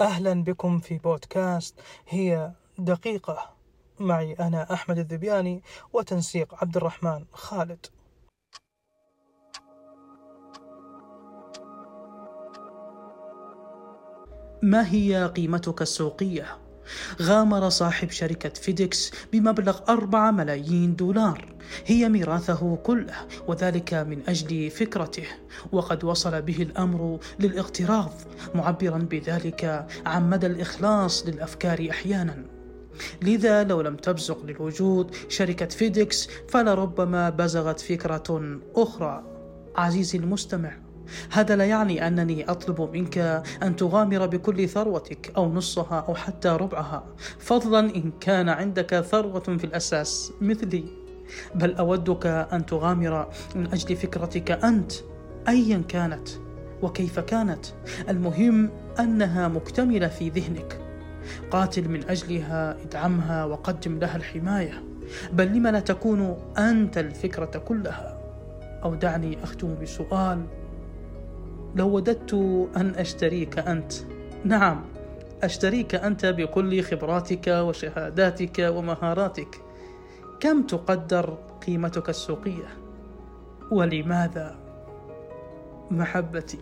أهلا بكم في بودكاست هي دقيقة معي أنا أحمد الذبياني وتنسيق عبد الرحمن خالد ما هي قيمتك السوقية؟ غامر صاحب شركة فيديكس بمبلغ أربعة ملايين دولار. هي ميراثه كله وذلك من أجل فكرته. وقد وصل به الأمر للاغتراض معبرا بذلك عن مدى الإخلاص للأفكار أحيانا. لذا لو لم تبزق للوجود شركة فيديكس فلربما بزغت فكرة أخرى. عزيزي المستمع هذا لا يعني أنني أطلب منك أن تغامر بكل ثروتك أو نصها أو حتى ربعها. فضلا إن كان عندك ثروة في الأساس مثلي. بل أودك أن تغامر من أجل فكرتك أنت ايا كانت وكيف كانت. المهم أنها مكتملة في ذهنك. قاتل من أجلها ادعمها وقدم لها الحماية. بل لم لا تكون أنت الفكرة كلها؟ أو دعني أختم بسؤال لو وددت أن أشتريك أنت. نعم أشتريك أنت بكل خبراتك وشهاداتك ومهاراتك. كم تقدر قيمتك السوقية؟ ولماذا؟ محبتي.